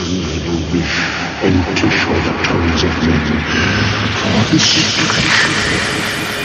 never single wish to show the tongues of men. For this situation